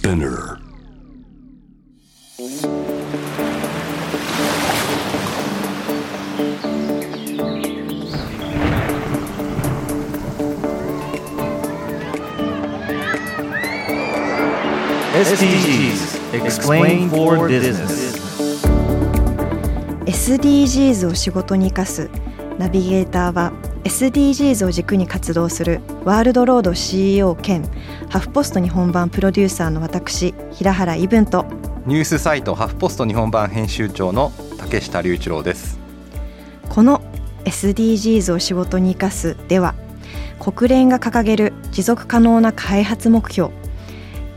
Spinner SDGs Explain for Business SDGs を仕事に生かすナビゲーターは SDGs を軸に活動するワールドロード CEO 兼ハフポスト日本版プロデューサーの私平原イブンと。ニュースサイトハフポスト日本版編集長の竹下隆一郎です。この SDGs を仕事に生かすでは国連が掲げる持続可能な開発目標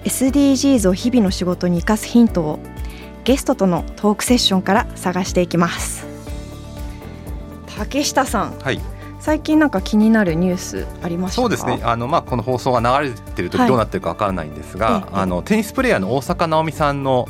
SDGs を日々の仕事に生かすヒントをゲストとのトークセッションから探していきます。竹下さんはい最近なんか気になるニュースありましたか？そうですね。あの、まあ、この放送が流れてる時はい。どうなってるかわからないんですが、ええ。あのテニスプレーヤーの大坂なおみさんの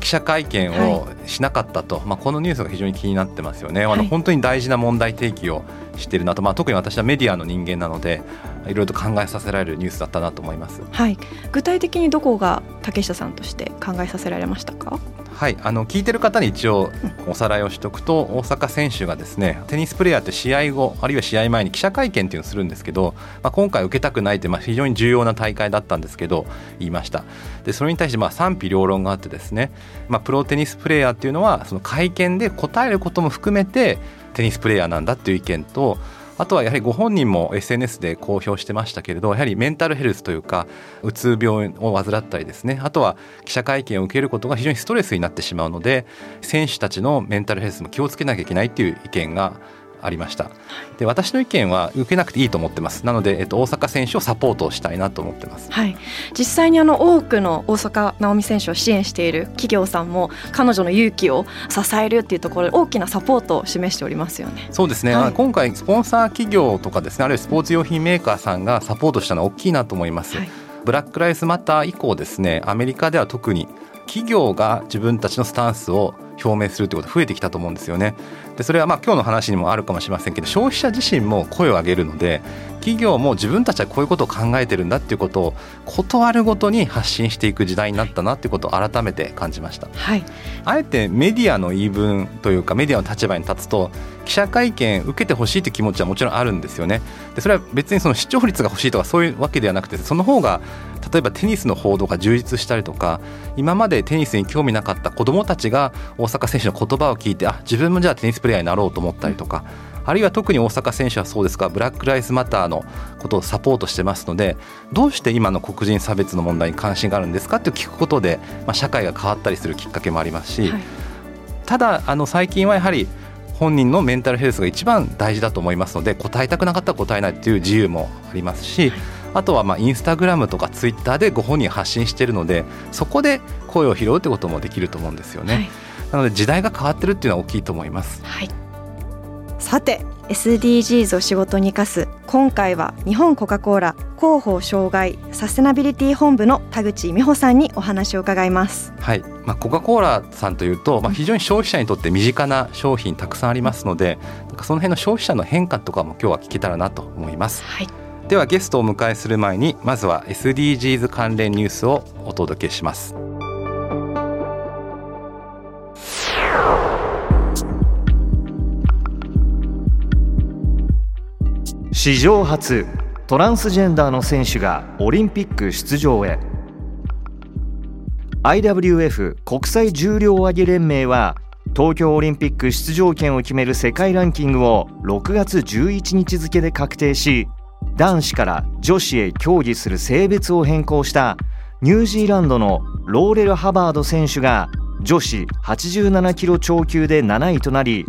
記者会見をはしなかったと、まあ、このニュースが非常に気になってますよね、あはい。の本当に大事な問題提起をしているなと、まあ、特に私はメディアの人間なのでいろいろと考えさせられるニュースだったなと思います。はい。具体的にどこが竹下さんとして考えさせられましたか？はい、あの聞いてる方に一応おさらいをしておくと大坂選手がですねテニスプレーヤーって試合後あるいは試合前に記者会見っていうのをするんですけど、まあ、今回受けたくないってまあ非常に重要な大会だったんですけど言いました。でそれに対してまあ賛否両論があってですね、まあ、プロテニスプレーヤーっていうのはその会見で答えることも含めてテニスプレーヤーなんだっていう意見とあとはやはりご本人も SNS で公表してましたけれどやはりメンタルヘルスというかうつ病を患ったりですねあとは記者会見を受けることが非常にストレスになってしまうので選手たちのメンタルヘルスも気をつけなきゃいけないっていう意見がありました。で私の意見は受けなくていいと思ってます。なので、えっと、大阪選手をサポートしたいなと思ってます。はい。実際にあの多くの大坂なおみ選手を支援している企業さんも彼女の勇気を支えるっていうところで大きなサポートを示しておりますよね。そうですね、はい。今回スポンサー企業とかですねあるいはスポーツ用品メーカーさんがサポートしたのは大きいなと思います、はい。ブラック・ライスマター以降ですねアメリカでは特に企業が自分たちのスタンスを表明するということが増えてきたと思うんですよね。でそれはまあ今日の話にもあるかもしれませんけど消費者自身も声を上げるので企業も自分たちはこういうことを考えてるんだっていうことを断るごとに発信していく時代になったなっていうことを改めて感じました。はいあえてメディアの言い分というかメディアの立場に立つと記者会見受けてほしいという気持ちはもちろんあるんですよね。でそれは別にその視聴率が欲しいとかそういうわけではなくてその方が例えばテニスの報道が充実したりとか今までテニスに興味なかった子どもたちが大坂選手の言葉を聞いてあ自分もじゃあテニスプレーヤーになろうと思ったりとか。あるいは特に大坂選手はそうですがブラック・ライスマターのことをサポートしてますのでどうして今の黒人差別の問題に関心があるんですか？って聞くことで、まあ、社会が変わったりするきっかけもありますし、はいただあの最近はやはり本人のメンタルヘルスが一番大事だと思いますので答えたくなかったら答えないっていう自由もありますし、あとはまあインスタグラムとかツイッターでご本人発信しているのでそこで声を拾うってこともできると思うんですよね、はい。なので時代が変わってるっていうのは大きいと思います。はい、さて SDGs を仕事に生かす今回は日本コカ・コーラ広報障害サステナビリティ本部の田口美穂さんにお話を伺います。はい、まあ、コカ・コーラさんというと、まあ、非常に消費者にとって身近な商品たくさんありますのでその辺の消費者の変化とかも今日は聞けたらなと思います。はいではゲストをお迎えする前にまずは SDGs 関連ニュースをお届けします。史上初トランスジェンダーの選手がオリンピック出場へ。IWF 国際重量挙げ連盟は東京オリンピック出場権を決める世界ランキングを6月11日付で確定し男子から女子へ競技する性別を変更したニュージーランドのローレル・ハバード選手が女子87キロ超級で7位となり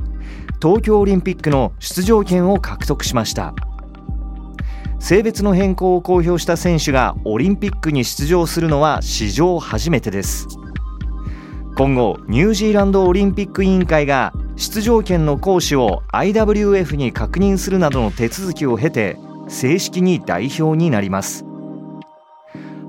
東京オリンピックの出場権を獲得しました。性別の変更を公表した選手がオリンピックに出場するのは史上初めてです。今後ニュージーランドオリンピック委員会が出場権の行使を IWF に確認するなどの手続きを経て正式に代表になります。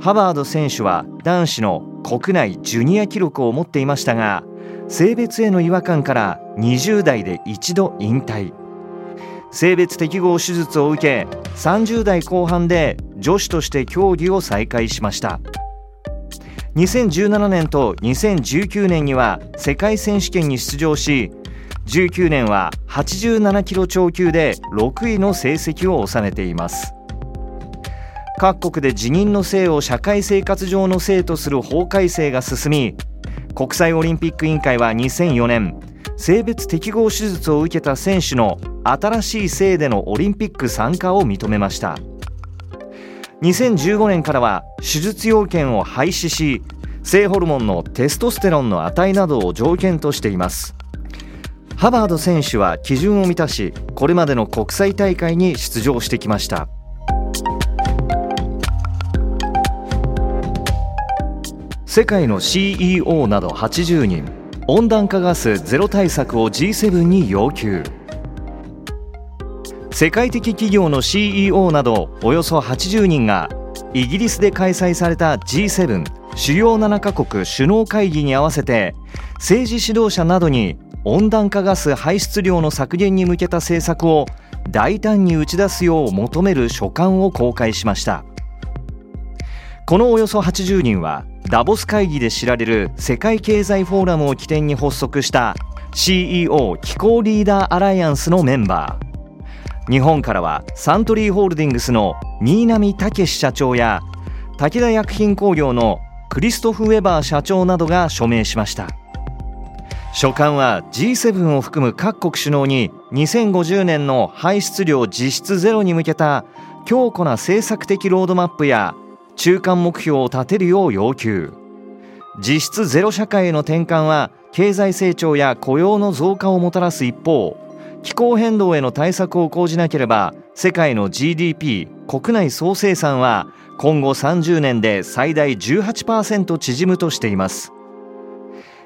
ハバード選手は男子の国内ジュニア記録を持っていましたが性別への違和感から20代で一度引退。性別適合手術を受け30代後半で女子として競技を再開しました。2017年と2019年には世界選手権に出場し19年は87キロ超級で6位の成績を収めています。各国で辞任の性を社会生活上の性とする法改正が進み国際オリンピック委員会は2004年性別適合手術を受けた選手の新しい性でのオリンピック参加を認めました。2015年からは手術要件を廃止し性ホルモンのテストステロンの値などを条件としています。ハバード選手は基準を満たしこれまでの国際大会に出場してきました。世界の CEO など80人。温暖化ガスゼロ対策を G7 に要求。世界的企業の CEO などおよそ80人がイギリスで開催された G7 主要7カ国首脳会議に合わせて政治指導者などに温暖化ガス排出量の削減に向けた政策を大胆に打ち出すよう求める書簡を公開しました。このおよそ80人はダボス会議で知られる世界経済フォーラムを起点に発足した CEO 気候リーダーアライアンスのメンバー。日本からはサントリーホールディングスの新浪武社長や武田薬品工業のクリストフ・ウェバー社長などが署名しました。書簡は G7 を含む各国首脳に2050年の排出量実質ゼロに向けた強固な政策的ロードマップや中間目標を立てるよう要求。実質ゼロ社会への転換は経済成長や雇用の増加をもたらす一方気候変動への対策を講じなければ世界の GDP 国内総生産は今後30年で最大18%縮むとしています。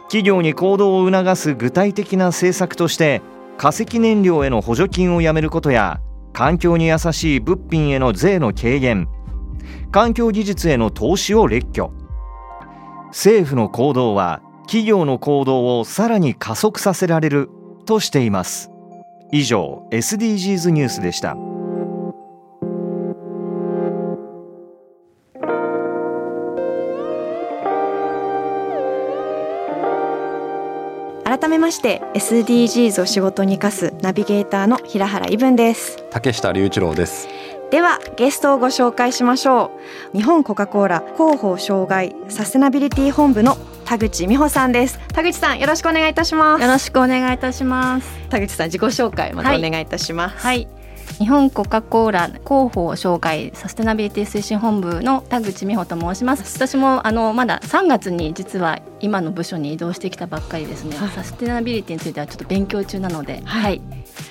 企業に行動を促す具体的な政策として化石燃料への補助金をやめることや環境に優しい物品への税の軽減環境技術への投資を列挙。政府の行動は企業の行動をさらに加速させられるとしています。以上 SDGs ニュースでした。改めまして SDGs を仕事に生かすナビゲーターの平原伊文です。竹下隆一郎です。ではゲストをご紹介しましょう。日本コカ・コーラ広報障害サステナビリティ本部の田口美穂さんです。田口さんよろしくお願いいたします。よろしくお願いいたします。田口さん自己紹介またお願いいたします、はい、はい日本コカ・コーラ広報障害サステナビリティ推進本部の田口美穂と申します。私もあのまだ3月に実は今の部署に移動してきたばっかりですね、はい、サステナビリティについてはちょっと勉強中なので、はい、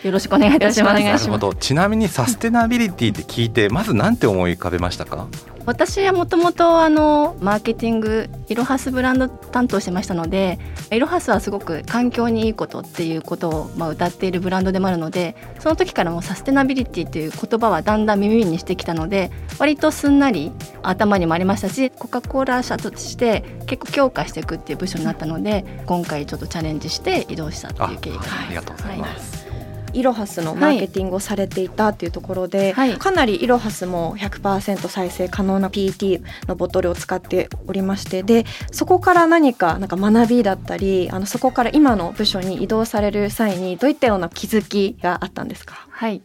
よろしくお願いいたします。なるほど。ちなみにサステナビリティって聞いてまずなんて思い浮かべましたか？私はもともとあのマーケティングイロハスブランド担当してましたのでイロハスはすごく環境にいいことっていうことをまあ歌っているブランドでもあるのでその時からもサステナビリティという言葉はだんだん耳にしてきたので割とすんなり頭にもありましたしコカ・コーラ社として結構強化していくっていう部署になったので今回ちょっとチャレンジして移動したっていう経緯がありがとうございます。はいイロハスのマーケティングをされていたっていうところで、はい、かなりイロハスも100%再生可能な PET のボトルを使っておりましてでそこから何かなんか学びだったりあのそこから今の部署に移動される際にどういったような気づきがあったんですか？はい。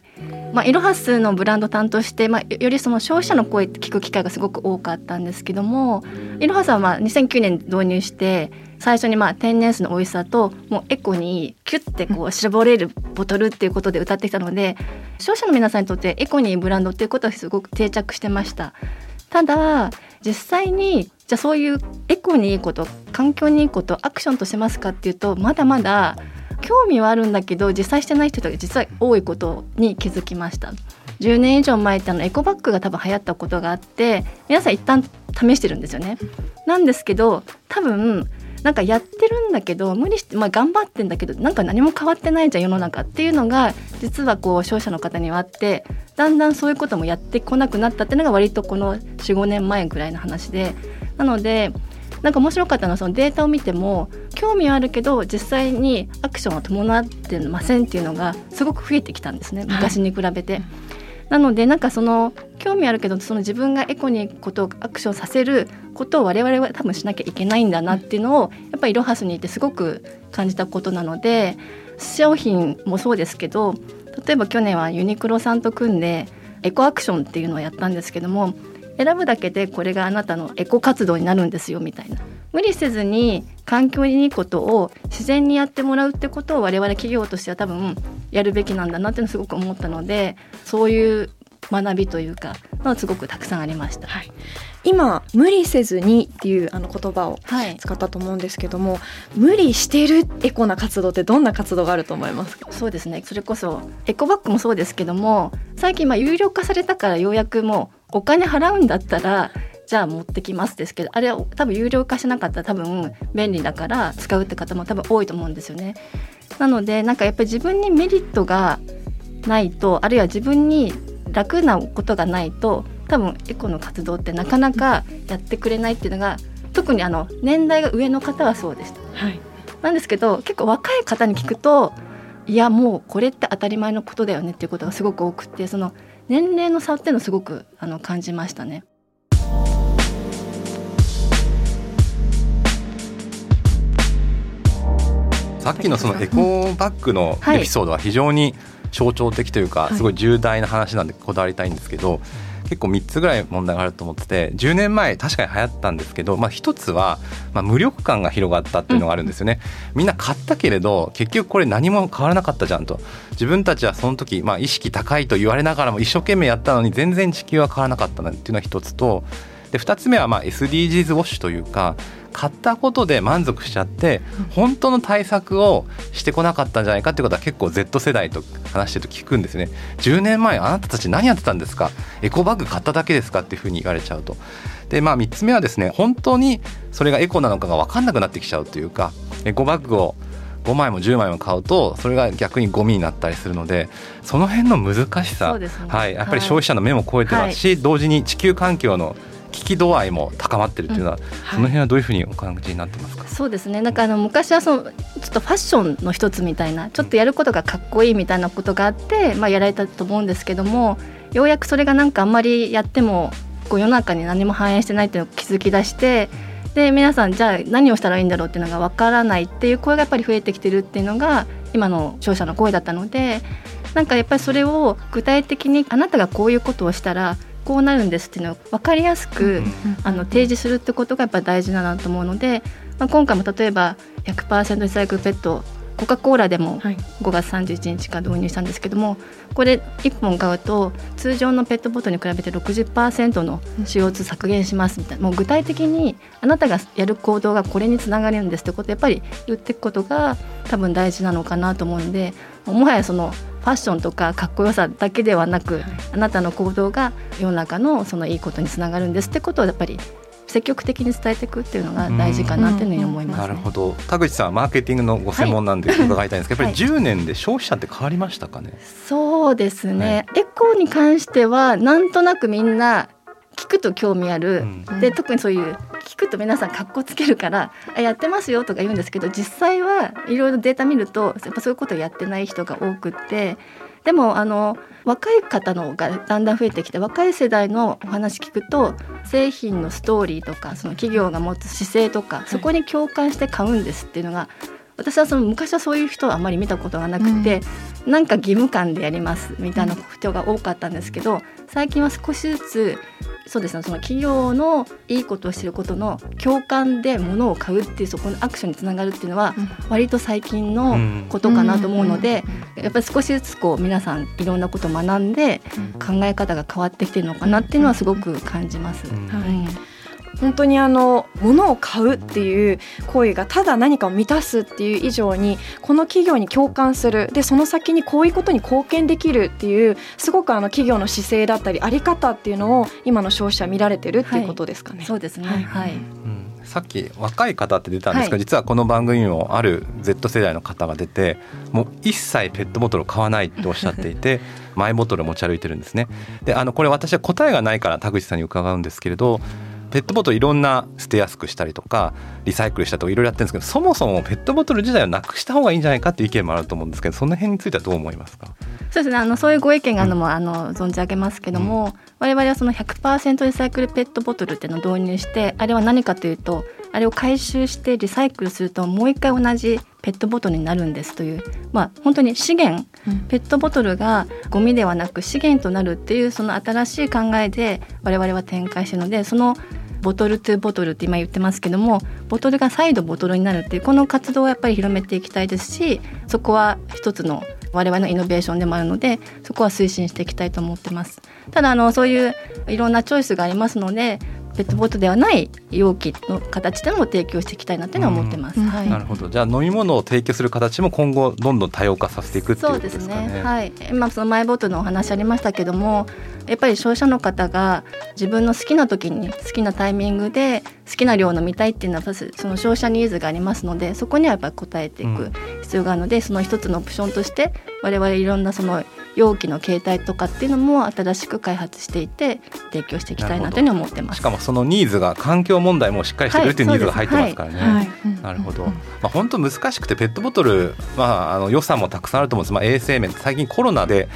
まあ、イロハスのブランド担当して、まあ、よりその消費者の声って聞く機会がすごく多かったんですけどもイロハスはまあ2009年導入して最初にまあ天然水の美味しさともうエコにキュッてこう絞れるボトルっていうことで歌ってきたので消費者の皆さんにとってエコにブランドっていうことはすごく定着してました。ただ実際にじゃあそういうエコにいいこと環境にいいことアクションとしますかっていうとまだまだ興味はあるんだけど実際してない人が実は多いことに気づきました。10年以上前ってあのエコバッグが多分流行ったことがあって皆さん一旦試してるんですよね。なんですけど多分なんかやってるんだけど無理して、まあ、頑張ってんだけどなんか何も変わってないじゃん世の中っていうのが実はこう消費者の方にはあってだんだんそういうこともやってこなくなったっていうのが割とこの45年前ぐらいの話でなのでなんか面白かったのはそのデータを見ても興味はあるけど実際にアクションは伴ってませんっていうのがすごく増えてきたんですね昔に比べて。はいなのでなんかその興味あるけどその自分がエコにことをアクションさせることを我々は多分しなきゃいけないんだなっていうのをやっぱりロハスにいてすごく感じたことなので商品もそうですけど例えば去年はユニクロさんと組んでエコアクションっていうのをやったんですけども選ぶだけでこれがあなたのエコ活動になるんですよみたいな。無理せずに環境にいいことを自然にやってもらうってことを我々企業としては多分やるべきなんだなっていうのすごく思ったのでそういう学びというかのすごくたくさんありました。はい今無理せずにっていうあの言葉を使ったと思うんですけども、はい、無理してるエコな活動ってどんな活動があると思いますか？そうですねそれこそエコバッグもそうですけども最近まあ有料化されたからようやくもうお金払うんだったらじゃあ持ってきますですけどあれは多分有料化しなかったら多分便利だから使うって方も多分多いと思うんですよね。なのでなんかやっぱり自分にメリットがないとあるいは自分に楽なことがないと多分エコの活動ってなかなかやってくれないっていうのが特にあの年代が上の方はそうでした。はい、なんですけど結構若い方に聞くといやもうこれって当たり前のことだよねっていうことがすごく多くてその年齢の差っていうのをすごくあの感じましたね。さっきのそのエコバッグのエピソードは非常に象徴的というかすごい重大な話なんでこだわりたいんですけど結構3つぐらい問題があると思ってて10年前確かに流行ったんですけど、まあ、1つは、まあ、無力感が広がったっていうのがあるんですよね、みんな買ったけれど結局これ何も変わらなかったじゃんと。自分たちはその時、まあ、意識高いと言われながらも一生懸命やったのに全然地球は変わらなかったっていうのが1つとで2つ目はまあ SDGs ウォッシュというか買ったことで満足しちゃって本当の対策をしてこなかったんじゃないかっていうことは結構 Z 世代と話してると聞くんですね。10年前あなたたち何やってたんですか？エコバッグ買っただけですかっていうふうに言われちゃうと。でまあ3つ目はですね本当にそれがエコなのかが分かんなくなってきちゃうというかエコバッグを5枚も10枚も買うとそれが逆にゴミになったりするのでその辺の難しさ、ね、はい、やっぱり消費者の目も超えてますし、はい、同時に地球環境の危機度合いも高まってるっていうのは、うん。はい、その辺はどういうふうにお感じになってますか？そうですね。なんかあの昔はそのちょっとファッションの一つみたいなちょっとやることがかっこいいみたいなことがあって、まあ、やられたと思うんですけどもようやくそれがなんかあんまりやってもこう世の中に何も反映してないっていうのを気づき出してで皆さんじゃあ何をしたらいいんだろうっていうのがわからないっていう声がやっぱり増えてきてるっていうのが今の聴者の声だったのでなんかやっぱりそれを具体的にあなたがこういうことをしたらこうなるんですっていうのを分かりやすく、あの提示するってことがやっぱ大事だなと思うので、まあ、今回も例えば100%リサイクルペットコカ・コーラでも5月31日から導入したんですけども、これ1本買うと通常のペットボトルに比べて60%の CO2 削減しますみたいな。もう具体的にあなたがやる行動がこれにつながるんですってことをやっぱり言っていくことが多分大事なのかなと思うんでもはやそのファッションとかかっこよさだけではなく、はい、あなたの行動が世の中のそのいいことにつながるんですってことをやっぱり積極的に伝えていくっていうのが大事かなというふうに思います、ね、なるほど。田口さんマーケティングのご専門なんで伺いたいんですけど、はい、やっぱり10年で消費者って変わりましたかね、そうですね、エコに関してはなんとなくみんな聞くと興味ある、うん、で特にそういう聞くと皆さんかっこつけるからあやってますよとか言うんですけど実際はいろいろデータ見るとやっぱそういうことをやってない人が多くってでもあの若い方のがだんだん増えてきて若い世代のお話聞くと製品のストーリーとかその企業が持つ姿勢とかそこに共感して買うんですっていうのが私はその昔はそういう人はあまり見たことがなくて、うん、なんか義務感でやりますみたいな人が多かったんですけど最近は少しずつそうですね。その企業のいいことをしてることの共感で物を買うっていうそこのアクションにつながるっていうのは割と最近のことかなと思うのでやっぱり少しずつこう皆さんいろんなことを学んで考え方が変わってきてるのかなっていうのはすごく感じます。はい本当にあの物を買うっていう行為がただ何かを満たすっていう以上にこの企業に共感するでその先にこういうことに貢献できるっていうすごくあの企業の姿勢だったりあり方っていうのを今の消費者見られてるっていうことですかね。はい、そうですね、はい、はい、うんさっき若い方って出たんですが、はい、実はこの番組にもある Z 世代の方が出てもう一切ペットボトルを買わないっておっしゃっていてマイボトルを持ち歩いてるんですね。であのこれ私は答えがないから田口さんに伺うんですけれどペットボトルいろんな捨てやすくしたりとかリサイクルしたりとかいろいろやってるんですけどそもそもペットボトル自体をなくした方がいいんじゃないかっていう意見もあると思うんですけどその辺についてはどう思いますか？そうですね。あのそういうご意見があるのも、あの存じ上げますけども、うん、我々はその100%リサイクルペットボトルっていうのを導入してあれは何かというとあれを回収してリサイクルするともう一回同じペットボトルになるんですというまあ本当に資源、うん、ペットボトルがゴミではなく資源となるっていうその新しい考えで我々は展開しているのでそのボトルトゥボトルって今言ってますけどもボトルが再度ボトルになるっていうこの活動をやっぱり広めていきたいですしそこは一つの我々のイノベーションでもあるのでそこは推進していきたいと思ってますただあのそういういろんなチョイスがありますのでペットボトルではない容器の形でも提供していきたいなというのは思ってます。はい、なるほど。じゃあ飲み物を提供する形も今後どんどん多様化させていくっていうことですかね。そうですね。はい。今そのマイボトルのお話ありましたけども、やっぱり消費者の方が自分の好きな時に好きなタイミングで好きな量を飲みたいっていうのはその消費者ニーズがありますので、そこにはやっぱり応えていく必要があるので、その一つのオプションとして我々いろんなその容器の形態とかっていうのも新しく開発していて提供していきたいなというふうに思ってます。しかもそのニーズが環境問題もしっかりしてくるというニーズが入ってますからね、はいはい、なるほど、まあ、本当難しくてペットボトル、まあ、あの予算もたくさんあると思うんです、まあ、衛生面最近コロナで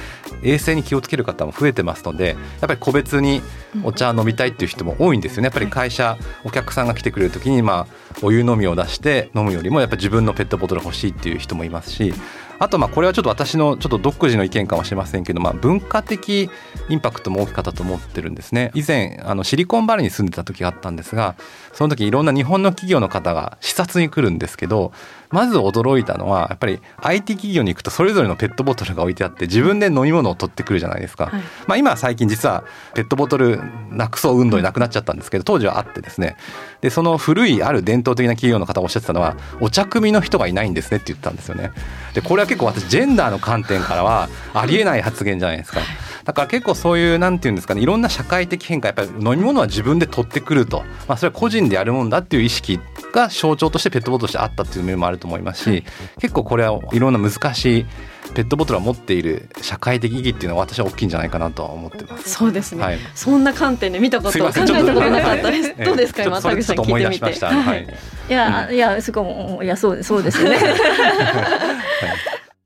衛生に気をつける方も増えてますのでやっぱり個別にお茶飲みたいっていう人も多いんですよね。やっぱり会社お客さんが来てくれる時に、まあ、お湯飲みを出して飲むよりもやっぱり自分のペットボトル欲しいっていう人もいますしあとまあこれはちょっと私のちょっと独自の意見かもしれませんけど、まあ、文化的インパクトも大きかったと思ってるんですね。以前あのシリコンバレーに住んでた時があったんですがその時いろんな日本の企業の方が視察に来るんですけどまず驚いたのはやっぱり IT 企業に行くとそれぞれのペットボトルが置いてあって自分で飲み物を取ってくるじゃないですか、はい、まあ、今は最近実はペットボトルなくそう運動になくなっちゃったんですけど当時はあってですね。でその古いある伝統的な企業の方がおっしゃってたのはお茶組の人がいないんですねって言ったんですよね。でこれは結構私ジェンダーの観点からはありえない発言じゃないですかだから結構そういうなんていうんですかねいろんな社会的変化やっぱり飲み物は自分で取ってくると、まあ、それは個人でやるもんだっていう意識が象徴としてペットボトルとしてあったっていう面もあると思いますし、結構これはいろんな難しいペットボトルは持っている社会的意義っていうのは私は大きいんじゃないかなとは思ってます。そうですね。はい、そんな観点で見たこと考えたことなかったです。どうですか？今田口さん聞いてみて。はい。いやいやすごいいやそうそうですよね。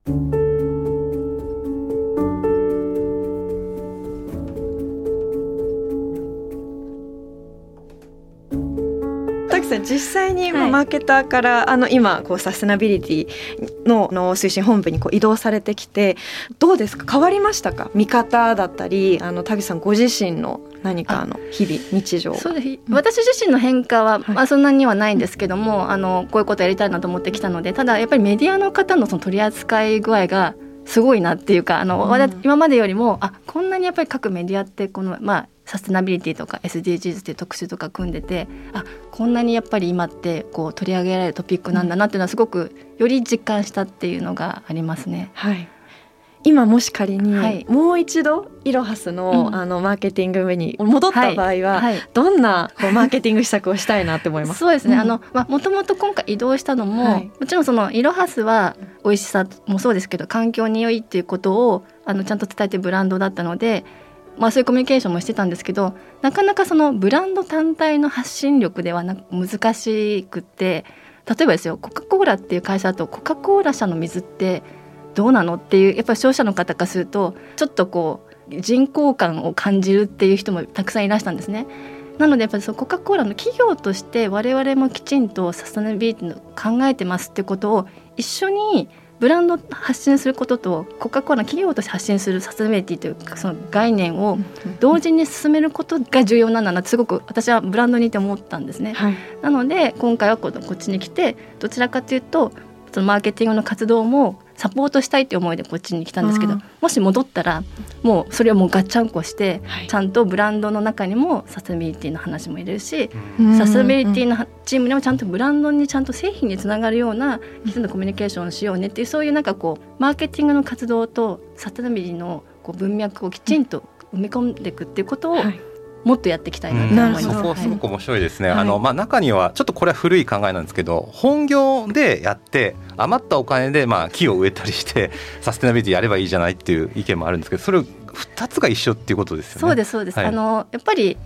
はいさん実際にマーケターから、はい、あの今こうサステナビリティのの推進本部にこう移動されてきてどうですか？変わりましたか？見方だったりあの田口さんご自身の何かの日々日常そうです、私自身の変化は、まあ、そんなにはないんですけども、はい、あのこういうことやりたいなと思ってきたのでただやっぱりメディアの方のその取り扱い具合がすごいなっていうかあの、うん、今までよりもあこんなにやっぱり各メディアってこのまあサステナビリティとか SDGs っていう特集とか組んでてあこんなにやっぱり今ってこう取り上げられるトピックなんだなっていうのはすごくより実感したっていうのがありますね。はい。今もし仮にもう一度イロハスの,、あのマーケティング目に戻った場合は、どんなこうマーケティング施策をしたいなって思います？そうですね、あのまあもともと今回移動したのも、もちろんそのイロハスは美味しさもそうですけど環境に良いっていうことをあのちゃんと伝えてブランドだったのでまあ、そういうコミュニケーションもしてたんですけどなかなかそのブランド単体の発信力ではな難しくて例えばですよコカ・コーラっていう会社だとコカ・コーラ社の水ってどうなのっていうやっぱり消費者の方からするとちょっとこう人口感を感じるっていう人もたくさんいらしたんですね。なのでやっぱりコカ・コーラの企業として我々もきちんとサステナビリティの考えてますってことを一緒にブランド発信することとコカ・コーラ企業として発信するサステナビリティというかその概念を同時に進めることが重要なんだなってすごく私はブランドにいて思ったんですね。はい、なので今回はこっちに来てどちらかというとそのマーケティングの活動もサポートしたいって思いでこっちに来たんですけどもし戻ったらもうそれをもうガッチャンコして、はい、ちゃんとブランドの中にもサステナビリティの話も入れるし、サステナビリティのチームにもちゃんとブランドにちゃんと製品につながるようなきちんとコミュニケーションをしようねっていうそういうなんかこうマーケティングの活動とサステナビリティのこう文脈をきちんと埋め込んでいくっていうことを、はいもっとやっていきたいなと思います、うん、そこすごく面白いですね、はい、あのまあ、中にはちょっとこれは古い考えなんですけど本業でやって余ったお金でまあ木を植えたりして サステナビリティやればいいじゃないっていう意見もあるんですけどそれ2つが一緒っていうことですよね。そうですそうです、はい、あのやっぱり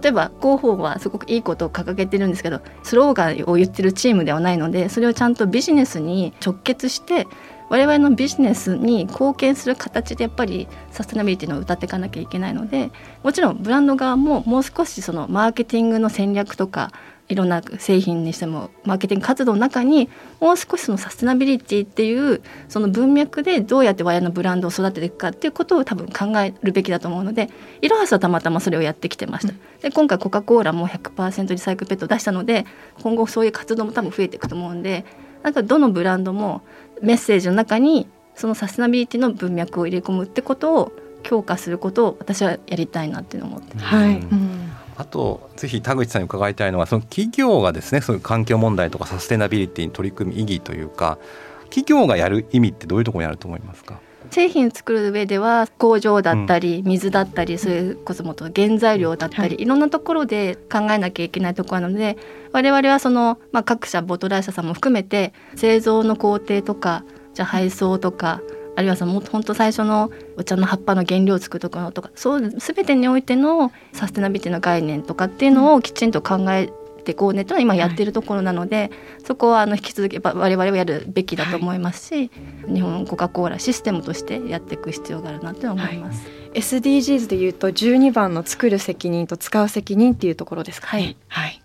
例えば広報はすごくいいことを掲げてるんですけどスローガンを言ってるチームではないのでそれをちゃんとビジネスに直結して我々のビジネスに貢献する形でやっぱりサステナビリティのを歌っていかなきゃいけないのでもちろんブランド側ももう少しそのマーケティングの戦略とかいろんな製品にしてもマーケティング活動の中にもう少しそのサステナビリティっていうその文脈でどうやって我々のブランドを育てていくかっていうことを多分考えるべきだと思うのでイロハスはたまたまそれをやってきてました。で今回コカ・コーラも100%リサイクルペット出したので今後そういう活動も多分増えていくと思うんでなんかどのブランドもメッセージの中にそのサステナビリティの文脈を入れ込むってことを強化することを私はやりたいなっていうのを思ってはい、うん。あとぜひ田口さんに伺いたいのはその企業がですねそういう環境問題とかサステナビリティに取り組む意義というか企業がやる意味ってどういうところにあると思いますか？製品作る上では工場だったり水だったりそれこそもと原材料だったり、い、ろんなところで考えなきゃいけないところなので我々はその、まあ、各社ボトライ社さんも含めて製造の工程とかじゃ配送とかあるいはその本当最初のお茶の葉っぱの原料を作るところとかそう全てにおいてのサステナビティの概念とかっていうのをきちんと考えてこうねというのは今やってるところなので、はい、そこはあの引き続き我々はやるべきだと思いますし、はい、日本コカ・コーラシステムとしてやっていく必要があるなと思います。はい、SDGs でいうと12番の作る責任と使う責任っていうところですかね。はい、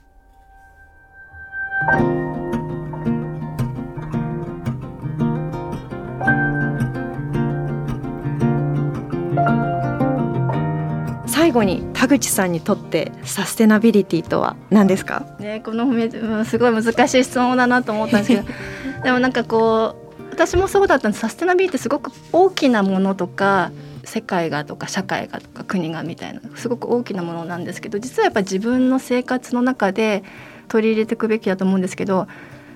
はい最後に田口さんにとってサステナビリティとは何ですか？ねこのすごい難しい質問だなと思ったんですけど。でもなんかこう私もそうだったんです。サステナビリティすごく大きなものとか世界がとか社会がとか国がみたいなすごく大きなものなんですけど実はやっぱり自分の生活の中で取り入れていくべきだと思うんですけど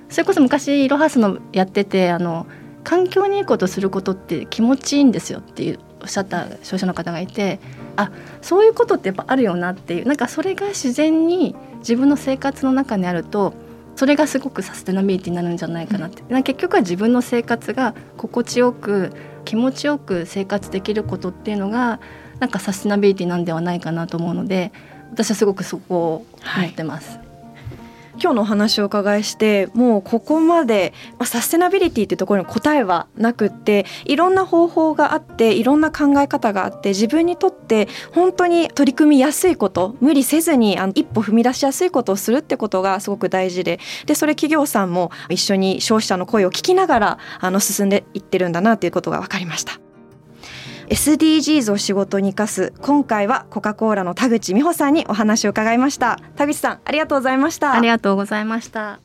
それこそ昔イロハスのやっててあの環境にいいことすることって気持ちいいんですよっていうおっしゃった消費者の方がいてあそういうことってやっぱあるよなっていうなんかそれが自然に自分の生活の中にあるとそれがすごくサステナビリティになるんじゃないかなって、うん、結局は自分の生活が心地よく気持ちよく生活できることっていうのがなんかサステナビリティなんではないかなと思うので私はすごくそこを思ってます。はい今日のお話をお伺いしてもうここまで、まあ、サステナビリティってところに答えはなくっていろんな方法があっていろんな考え方があって自分にとって本当に取り組みやすいこと無理せずにあの一歩踏み出しやすいことをするってことがすごく大事ででそれ企業さんも一緒に消費者の声を聞きながらあの進んでいってるんだなということが分かりました。SDGs を仕事に生かす今回はコカ・コーラの田口美穂さんにお話を伺いました。田口さんありがとうございました。ありがとうございました。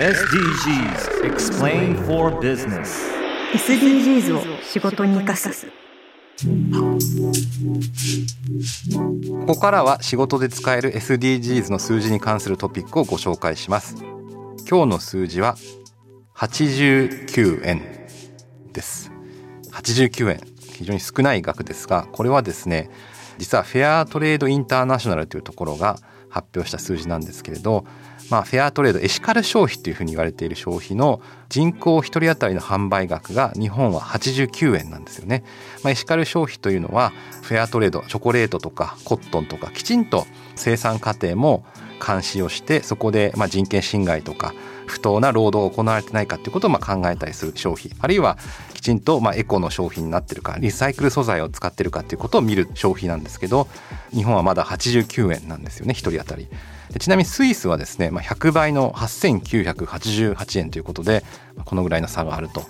SDGs Explain for Business SDGs を仕事に生かす。ここからは仕事で使える SDGs の数字に関するトピックをご紹介します。今日の数字は89円です。89円非常に少ない額ですがこれはですね実はフェアトレードインターナショナルというところが発表した数字なんですけれど、まあ、フェアトレードエシカル消費というふうに言われている消費の人口1人当たりの販売額が日本は89円なんですよね、まあ、エシカル消費というのはフェアトレードチョコレートとかコットンとかきちんと生産過程も監視をしてそこでま人権侵害とか不当な労働が行われてないかということをまあ考えたりする消費あるいはきちんとまエコの商品になってるかリサイクル素材を使ってるかということを見る消費なんですけど日本はまだ89円なんですよね1人当たり。ちなみにスイスはですね、まあ、100倍の8988円ということでこのぐらいの差があると。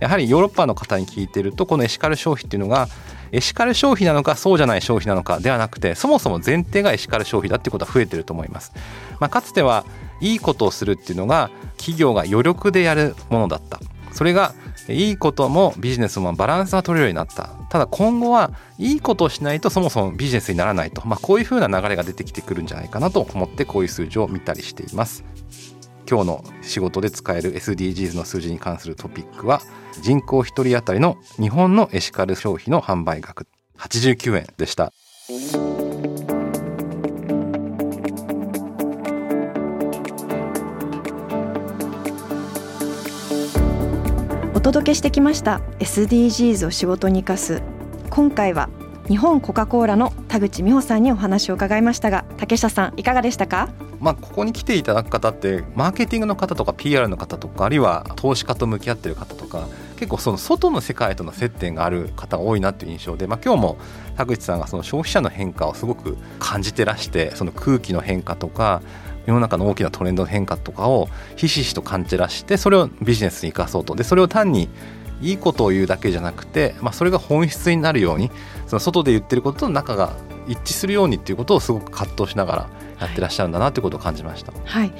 やはりヨーロッパの方に聞いてるとこのエシカル消費っていうのがエシカル消費なのかそうじゃない消費なのかではなくてそもそも前提がエシカル消費だっていうことは増えてると思います。まあ、かつてはいいことをするっていうのが企業が余力でやるものだった。それがいいこともビジネスもバランスが取れるようになった。ただ今後はいいことをしないとそもそもビジネスにならないと、まあ、こういうふうな流れが出てきてくるんじゃないかなと思ってこういう数字を見たりしています。今日の仕事で使える SDGs の数字に関するトピックは人口1人当たりの日本のエシカル消費の販売額。89円でした。届けしてきました SDGs を仕事に生かす。今回は日本コカ・コーラの田口美穂さんにお話を伺いましたが竹下さんいかがでしたか？まあ、ここに来ていただく方ってマーケティングの方とか PR の方とかあるいは投資家と向き合ってる方とか結構その外の世界との接点がある方が多いなっていう印象で、まあ、今日も田口さんがその消費者の変化をすごく感じてらしてその空気の変化とか世の中の大きなトレンドの変化とかをひしひしと感じらしてそれをビジネスに生かそうとでそれを単にいいことを言うだけじゃなくて、まあ、それが本質になるようにその外で言ってることと中が一致するようにっていうことをすごく葛藤しながらやってらっしゃるんだなということを感じました。はい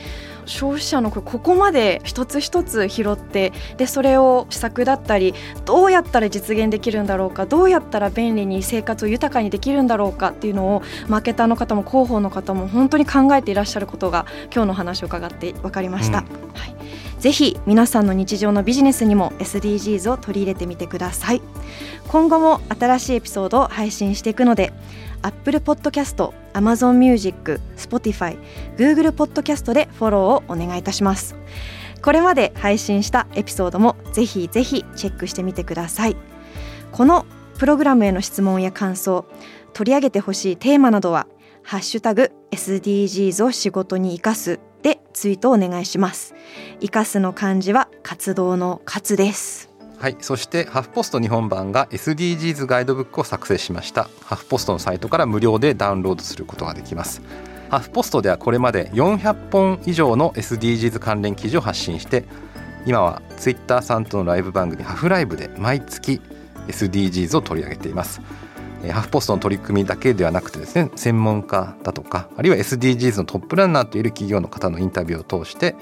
消費者のここまで一つ一つ拾ってでそれを施策だったりどうやったら実現できるんだろうかどうやったら便利に生活を豊かにできるんだろうかっていうのをマーケターの方も広報の方も本当に考えていらっしゃることが今日の話を伺って分かりました。うん、はい。ぜひ皆さんの日常のビジネスにも SDGs を取り入れてみてください。今後も新しいエピソードを配信していくので Apple Podcast、Amazon Music、Spotify、Google Podcast でフォローをお願いいたします。これまで配信したエピソードもぜひぜひチェックしてみてください。このプログラムへの質問や感想取り上げてほしいテーマなどはハッシュタグ SDGs を仕事に生かすでツイートお願いします。生かすの漢字は活動の活です。はいそしてハフポスト日本版が SDGs ガイドブックを作成しました。ハフポストのサイトから無料でダウンロードすることができます。ハフポストではこれまで400本以上の SDGs 関連記事を発信して今はツイッターさんとのライブ番組ハフライブで毎月 SDGs を取り上げています。ハフポストの取り組みだけではなくてですね専門家だとかあるいは SDGs のトップランナーといる企業の方のインタビューを通して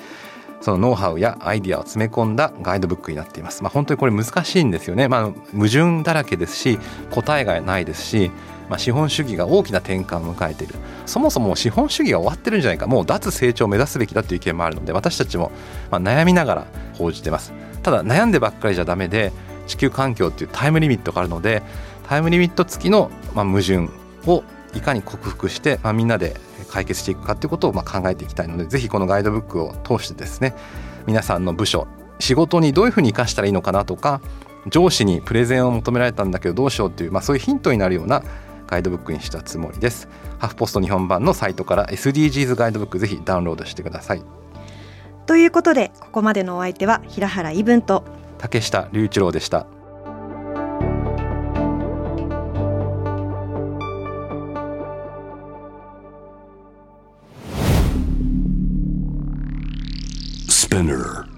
そのノウハウやアイディアを詰め込んだガイドブックになっています。まあ、本当にこれ難しいんですよね。まあ、矛盾だらけですし答えがないですし、まあ、資本主義が大きな転換を迎えているそもそも資本主義が終わってるんじゃないかもう脱成長を目指すべきだという意見もあるので私たちもまあ悩みながら報じてますただ悩んでばっかりじゃダメで地球環境っていうタイムリミットがあるのでタイムリミット付きのまあ矛盾をいかに克服して、まあ、みんなで解決していくかということをまあ考えていきたいのでぜひこのガイドブックを通してですね皆さんの部署仕事にどういうふうに生かしたらいいのかなとか上司にプレゼンを求められたんだけどどうしようっていう、まあ、そういうヒントになるようなガイドブックにしたつもりです。ハフポスト日本版のサイトから SDGs ガイドブックぜひダウンロードしてください。ということでここまでのお相手は平原伊文と竹下隆一郎でしたス p ナー